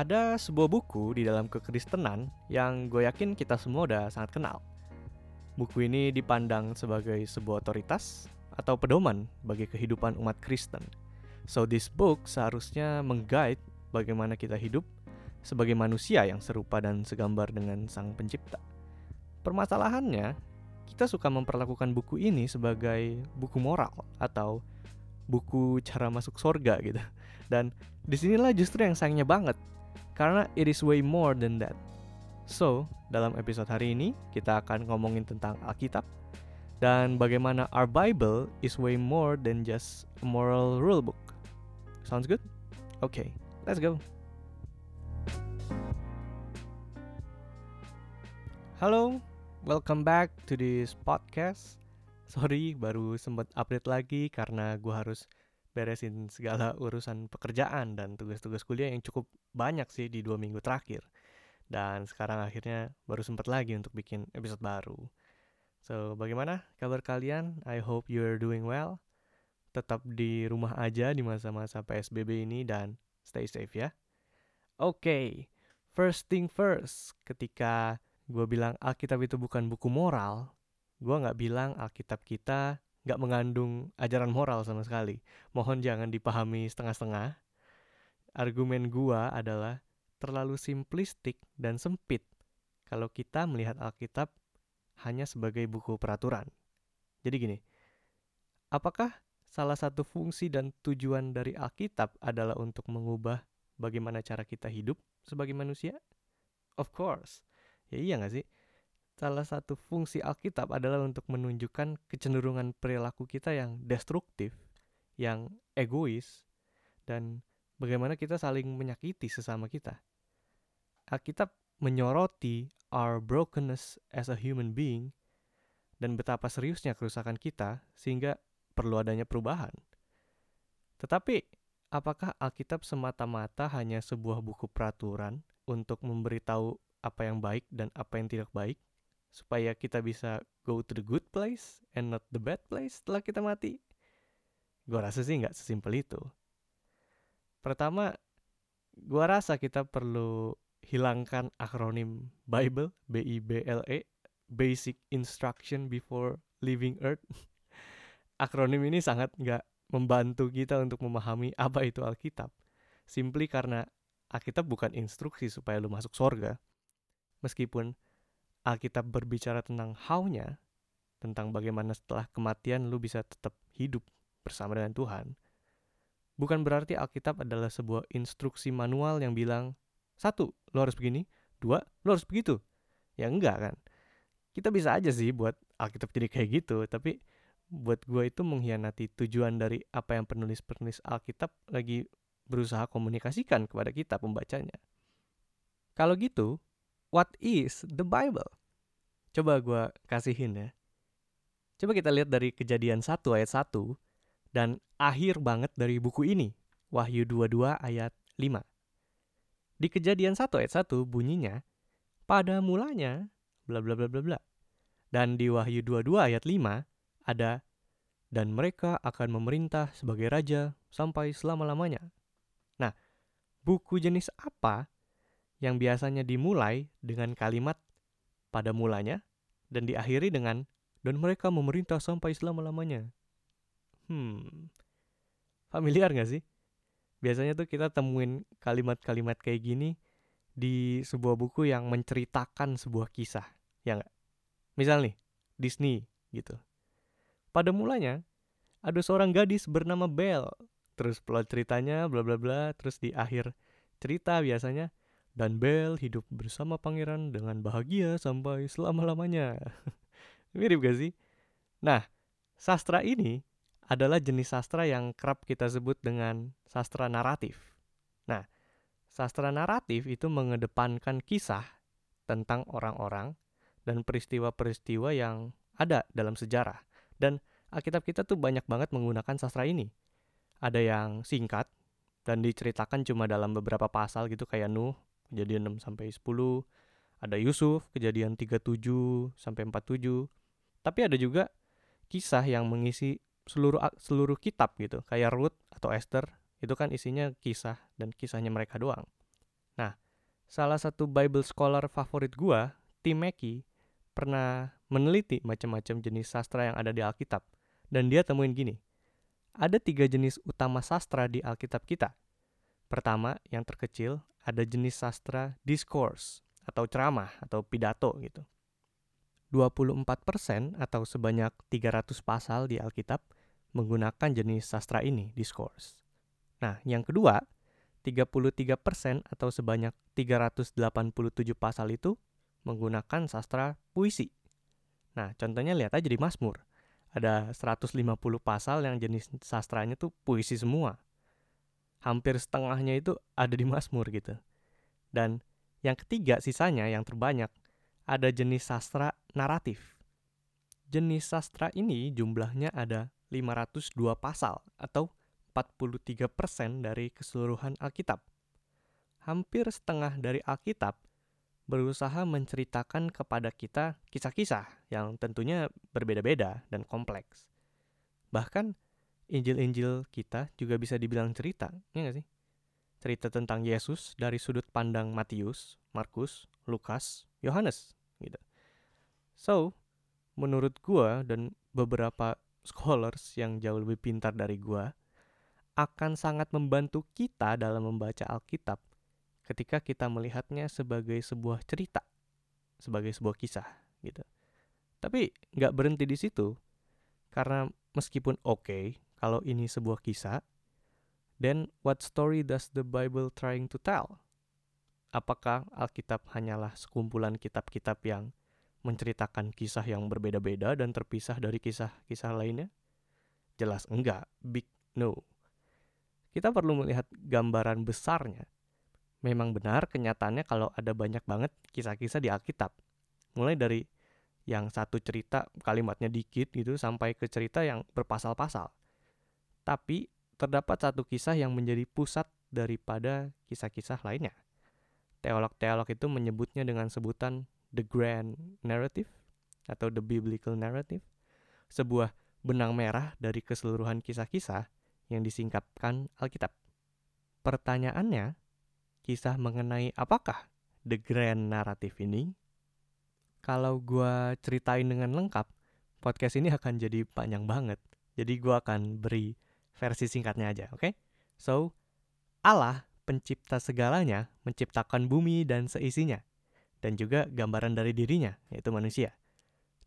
ada sebuah buku di dalam kekristenan yang gue yakin kita semua udah sangat kenal. Buku ini dipandang sebagai sebuah otoritas atau pedoman bagi kehidupan umat Kristen. So this book seharusnya mengguide bagaimana kita hidup sebagai manusia yang serupa dan segambar dengan Sang Pencipta. Permasalahannya, kita suka memperlakukan buku ini sebagai buku moral atau buku cara masuk surga gitu. Dan di sinilah justru yang sayangnya banget karena it is way more than that. So, dalam episode hari ini kita akan ngomongin tentang Alkitab dan bagaimana our Bible is way more than just a moral rule book. Sounds good? Okay, let's go. Halo, welcome back to this podcast. Sorry, baru sempat update lagi karena gue harus beresin segala urusan pekerjaan dan tugas-tugas kuliah yang cukup banyak sih di dua minggu terakhir. Dan sekarang akhirnya baru sempat lagi untuk bikin episode baru. So, bagaimana kabar kalian? I hope you're doing well. Tetap di rumah aja di masa-masa PSBB ini dan stay safe ya. Oke, okay. first thing first. Ketika gue bilang Alkitab itu bukan buku moral, gue nggak bilang Alkitab kita nggak mengandung ajaran moral sama sekali. Mohon jangan dipahami setengah-setengah. Argumen gua adalah terlalu simplistik dan sempit kalau kita melihat Alkitab hanya sebagai buku peraturan. Jadi gini, apakah salah satu fungsi dan tujuan dari Alkitab adalah untuk mengubah bagaimana cara kita hidup sebagai manusia? Of course. Ya iya gak sih? Salah satu fungsi Alkitab adalah untuk menunjukkan kecenderungan perilaku kita yang destruktif, yang egois, dan bagaimana kita saling menyakiti sesama kita. Alkitab menyoroti our brokenness as a human being dan betapa seriusnya kerusakan kita sehingga perlu adanya perubahan. Tetapi, apakah Alkitab semata-mata hanya sebuah buku peraturan untuk memberitahu apa yang baik dan apa yang tidak baik? Supaya kita bisa go to the good place and not the bad place setelah kita mati? Gue rasa sih nggak sesimpel itu. Pertama, gue rasa kita perlu hilangkan akronim Bible, B-I-B-L-E, Basic Instruction Before Leaving Earth. akronim ini sangat nggak membantu kita untuk memahami apa itu Alkitab. Simply karena Alkitab bukan instruksi supaya lu masuk surga. Meskipun Alkitab berbicara tentang how-nya, tentang bagaimana setelah kematian lu bisa tetap hidup bersama dengan Tuhan, bukan berarti Alkitab adalah sebuah instruksi manual yang bilang, satu, lo harus begini, dua, lo harus begitu. Ya enggak kan. Kita bisa aja sih buat Alkitab jadi kayak gitu, tapi buat gue itu mengkhianati tujuan dari apa yang penulis-penulis Alkitab lagi berusaha komunikasikan kepada kita pembacanya. Kalau gitu, what is the Bible? Coba gue kasihin ya. Coba kita lihat dari kejadian 1 ayat 1 dan akhir banget dari buku ini, Wahyu 22 ayat 5. Di kejadian 1 ayat 1 bunyinya, pada mulanya, bla bla bla bla bla. Dan di Wahyu 22 ayat 5 ada, dan mereka akan memerintah sebagai raja sampai selama-lamanya. Nah, buku jenis apa yang biasanya dimulai dengan kalimat pada mulanya dan diakhiri dengan dan mereka memerintah sampai selama-lamanya. Hmm, familiar gak sih? Biasanya tuh kita temuin kalimat-kalimat kayak gini di sebuah buku yang menceritakan sebuah kisah, ya nggak? Misal nih, Disney gitu. Pada mulanya, ada seorang gadis bernama Belle. Terus plot ceritanya bla bla bla, terus di akhir cerita biasanya dan Belle hidup bersama pangeran dengan bahagia sampai selama-lamanya. Mirip gak sih? Nah, sastra ini adalah jenis sastra yang kerap kita sebut dengan sastra naratif. Nah, sastra naratif itu mengedepankan kisah tentang orang-orang dan peristiwa-peristiwa yang ada dalam sejarah. Dan Alkitab kita tuh banyak banget menggunakan sastra ini. Ada yang singkat dan diceritakan cuma dalam beberapa pasal gitu kayak Nuh, kejadian 6 sampai 10. Ada Yusuf, kejadian 37 sampai 47. Tapi ada juga kisah yang mengisi seluruh seluruh kitab gitu, kayak Ruth atau Esther, itu kan isinya kisah dan kisahnya mereka doang. Nah, salah satu Bible scholar favorit gua, Tim Mackey, pernah meneliti macam-macam jenis sastra yang ada di Alkitab. Dan dia temuin gini, ada tiga jenis utama sastra di Alkitab kita. Pertama, yang terkecil, ada jenis sastra discourse, atau ceramah, atau pidato gitu. 24% atau sebanyak 300 pasal di Alkitab menggunakan jenis sastra ini, discourse. Nah, yang kedua, 33% atau sebanyak 387 pasal itu menggunakan sastra puisi. Nah, contohnya lihat aja di Mazmur. Ada 150 pasal yang jenis sastranya tuh puisi semua. Hampir setengahnya itu ada di Mazmur gitu. Dan yang ketiga sisanya yang terbanyak ada jenis sastra naratif. Jenis sastra ini jumlahnya ada 502 pasal atau 43% dari keseluruhan Alkitab. Hampir setengah dari Alkitab berusaha menceritakan kepada kita kisah-kisah yang tentunya berbeda-beda dan kompleks. Bahkan Injil-Injil kita juga bisa dibilang cerita, ya gak sih? Cerita tentang Yesus dari sudut pandang Matius, Markus, Lukas, Yohanes gitu. So, menurut gua dan beberapa scholars yang jauh lebih pintar dari gua akan sangat membantu kita dalam membaca Alkitab ketika kita melihatnya sebagai sebuah cerita, sebagai sebuah kisah gitu. Tapi nggak berhenti di situ, karena meskipun oke okay, kalau ini sebuah kisah, then what story does the Bible trying to tell? Apakah Alkitab hanyalah sekumpulan kitab-kitab yang menceritakan kisah yang berbeda-beda dan terpisah dari kisah-kisah lainnya? Jelas enggak, big no. Kita perlu melihat gambaran besarnya. Memang benar kenyataannya kalau ada banyak banget kisah-kisah di Alkitab. Mulai dari yang satu cerita kalimatnya dikit gitu sampai ke cerita yang berpasal-pasal. Tapi terdapat satu kisah yang menjadi pusat daripada kisah-kisah lainnya teolog-teolog itu menyebutnya dengan sebutan the grand narrative atau the biblical narrative, sebuah benang merah dari keseluruhan kisah-kisah yang disingkapkan Alkitab. Pertanyaannya, kisah mengenai apakah the grand narrative ini? Kalau gua ceritain dengan lengkap, podcast ini akan jadi panjang banget. Jadi gua akan beri versi singkatnya aja, oke? Okay? So, Allah pencipta segalanya menciptakan bumi dan seisinya, dan juga gambaran dari dirinya, yaitu manusia.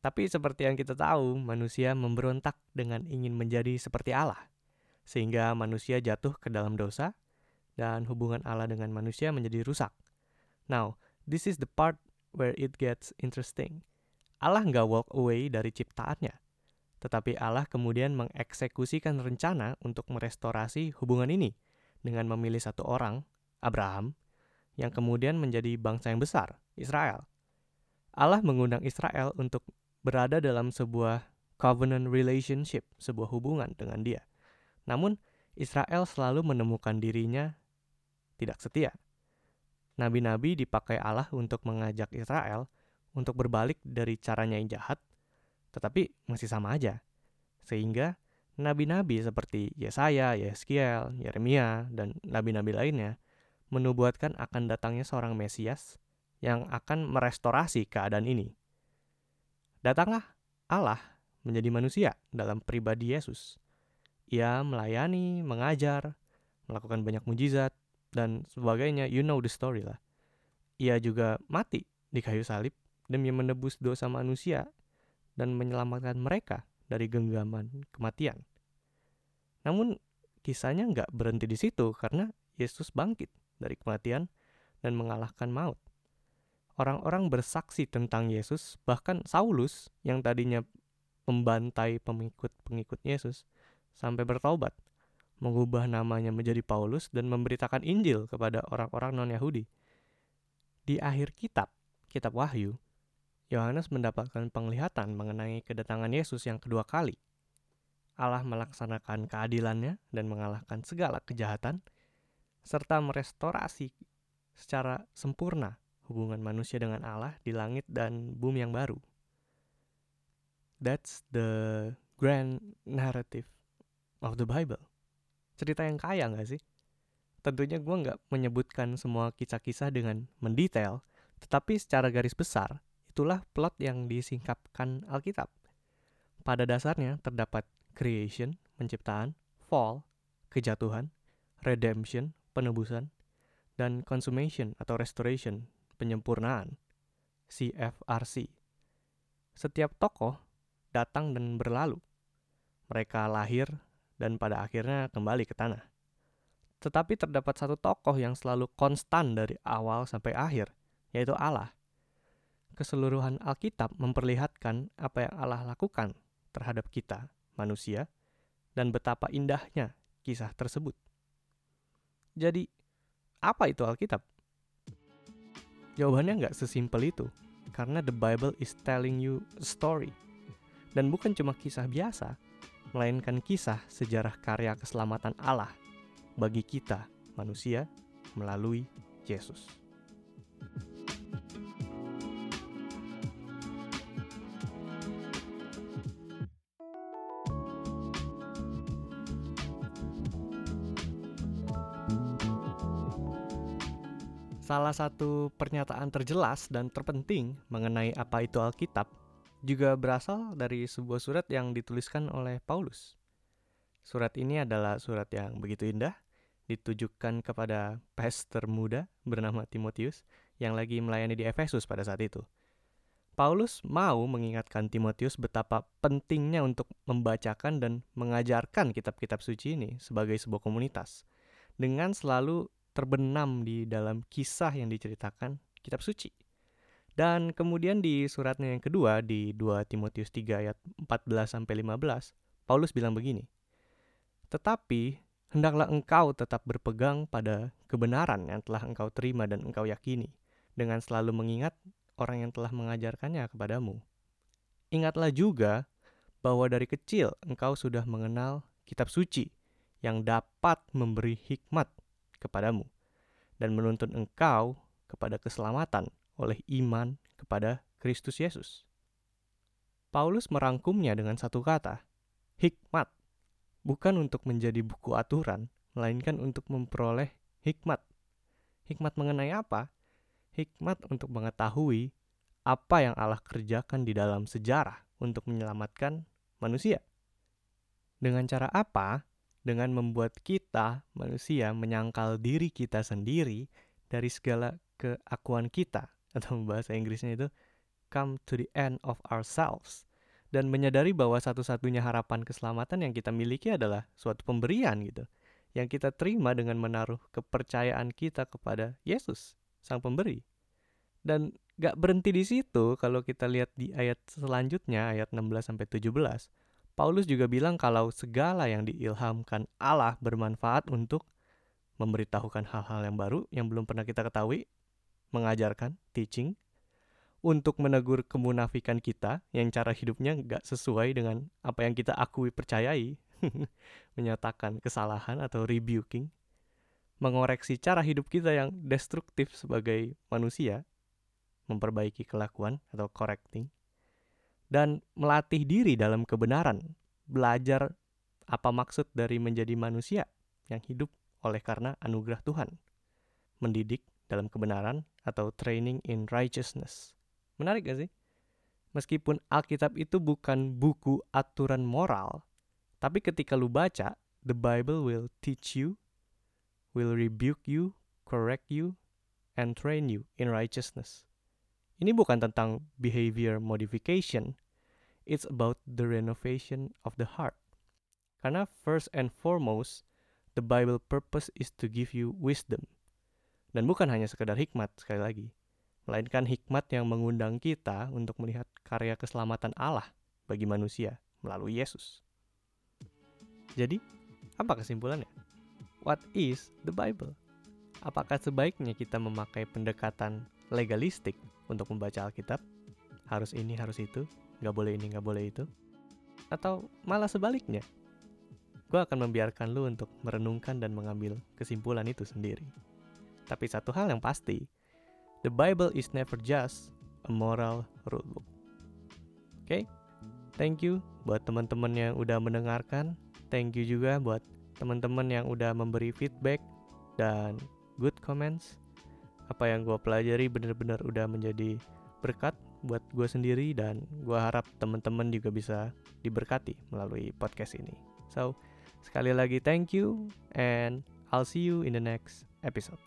Tapi seperti yang kita tahu, manusia memberontak dengan ingin menjadi seperti Allah, sehingga manusia jatuh ke dalam dosa, dan hubungan Allah dengan manusia menjadi rusak. Now, this is the part where it gets interesting. Allah nggak walk away dari ciptaannya, tetapi Allah kemudian mengeksekusikan rencana untuk merestorasi hubungan ini dengan memilih satu orang, Abraham, yang kemudian menjadi bangsa yang besar, Israel. Allah mengundang Israel untuk berada dalam sebuah covenant relationship, sebuah hubungan dengan dia. Namun, Israel selalu menemukan dirinya tidak setia. Nabi-nabi dipakai Allah untuk mengajak Israel untuk berbalik dari caranya yang jahat, tetapi masih sama aja. Sehingga nabi-nabi seperti Yesaya, Yeskiel, Yeremia, dan nabi-nabi lainnya menubuatkan akan datangnya seorang Mesias yang akan merestorasi keadaan ini. Datanglah Allah menjadi manusia dalam pribadi Yesus. Ia melayani, mengajar, melakukan banyak mujizat, dan sebagainya. You know the story lah. Ia juga mati di kayu salib demi menebus dosa manusia dan menyelamatkan mereka dari genggaman kematian. Namun kisahnya nggak berhenti di situ karena Yesus bangkit dari kematian dan mengalahkan maut. Orang-orang bersaksi tentang Yesus, bahkan Saulus yang tadinya membantai pengikut-pengikut Yesus sampai bertobat, mengubah namanya menjadi Paulus dan memberitakan Injil kepada orang-orang non-Yahudi. Di akhir kitab, kitab Wahyu, Yohanes mendapatkan penglihatan mengenai kedatangan Yesus yang kedua kali. Allah melaksanakan keadilannya dan mengalahkan segala kejahatan, serta merestorasi secara sempurna hubungan manusia dengan Allah di langit dan bumi yang baru. That's the grand narrative of the Bible. Cerita yang kaya nggak sih? tentunya gue nggak menyebutkan semua kisah-kisah dengan mendetail, tetapi secara garis besar, itulah plot yang disingkapkan Alkitab. Pada dasarnya terdapat creation, penciptaan, fall, kejatuhan, redemption, penebusan, dan consummation atau restoration, penyempurnaan, CFRC. Setiap tokoh datang dan berlalu. Mereka lahir dan pada akhirnya kembali ke tanah. Tetapi terdapat satu tokoh yang selalu konstan dari awal sampai akhir, yaitu Allah. Keseluruhan Alkitab memperlihatkan apa yang Allah lakukan terhadap kita, manusia, dan betapa indahnya kisah tersebut. Jadi, apa itu Alkitab? Jawabannya nggak sesimpel itu, karena the Bible is telling you a story. Dan bukan cuma kisah biasa, melainkan kisah sejarah karya keselamatan Allah bagi kita, manusia, melalui Yesus. Salah satu pernyataan terjelas dan terpenting mengenai apa itu Alkitab juga berasal dari sebuah surat yang dituliskan oleh Paulus. Surat ini adalah surat yang begitu indah, ditujukan kepada pastor muda bernama Timotius yang lagi melayani di Efesus pada saat itu. Paulus mau mengingatkan Timotius betapa pentingnya untuk membacakan dan mengajarkan kitab-kitab suci ini sebagai sebuah komunitas dengan selalu terbenam di dalam kisah yang diceritakan kitab suci. Dan kemudian di suratnya yang kedua di 2 Timotius 3 ayat 14 sampai 15, Paulus bilang begini. Tetapi hendaklah engkau tetap berpegang pada kebenaran yang telah engkau terima dan engkau yakini, dengan selalu mengingat orang yang telah mengajarkannya kepadamu. Ingatlah juga bahwa dari kecil engkau sudah mengenal kitab suci yang dapat memberi hikmat kepadamu dan menuntun engkau kepada keselamatan oleh iman kepada Kristus Yesus. Paulus merangkumnya dengan satu kata, hikmat, bukan untuk menjadi buku aturan, melainkan untuk memperoleh hikmat. Hikmat mengenai apa? Hikmat untuk mengetahui apa yang Allah kerjakan di dalam sejarah untuk menyelamatkan manusia. Dengan cara apa? Dengan membuat kita, manusia, menyangkal diri kita sendiri dari segala keakuan kita, atau bahasa Inggrisnya itu come to the end of ourselves, dan menyadari bahwa satu-satunya harapan keselamatan yang kita miliki adalah suatu pemberian gitu, yang kita terima dengan menaruh kepercayaan kita kepada Yesus, Sang Pemberi. Dan gak berhenti di situ kalau kita lihat di ayat selanjutnya, ayat 16 sampai 17 Paulus juga bilang kalau segala yang diilhamkan Allah bermanfaat untuk memberitahukan hal-hal yang baru yang belum pernah kita ketahui, mengajarkan, teaching, untuk menegur kemunafikan kita yang cara hidupnya nggak sesuai dengan apa yang kita akui percayai, menyatakan kesalahan atau rebuking, mengoreksi cara hidup kita yang destruktif sebagai manusia, memperbaiki kelakuan atau correcting, dan melatih diri dalam kebenaran, belajar apa maksud dari menjadi manusia yang hidup oleh karena anugerah Tuhan, mendidik dalam kebenaran atau training in righteousness. Menarik gak sih? Meskipun Alkitab itu bukan buku aturan moral, tapi ketika lu baca, the Bible will teach you, will rebuke you, correct you, and train you in righteousness. Ini bukan tentang behavior modification, it's about the renovation of the heart. Karena first and foremost, the Bible purpose is to give you wisdom. Dan bukan hanya sekedar hikmat, sekali lagi. Melainkan hikmat yang mengundang kita untuk melihat karya keselamatan Allah bagi manusia melalui Yesus. Jadi, apa kesimpulannya? What is the Bible? Apakah sebaiknya kita memakai pendekatan legalistik untuk membaca Alkitab? Harus ini, harus itu, nggak boleh ini nggak boleh itu. Atau malah sebaliknya gue akan membiarkan lu untuk merenungkan dan mengambil kesimpulan itu sendiri. Tapi satu hal yang pasti the Bible is never just a moral rulebook. Oke? Okay? thank you buat teman-teman yang udah mendengarkan. Thank you juga buat teman-teman yang udah memberi feedback dan good comments. Apa yang gue pelajari bener-bener udah menjadi berkat buat gue sendiri dan gue harap teman-teman juga bisa diberkati melalui podcast ini. So, sekali lagi thank you and I'll see you in the next episode.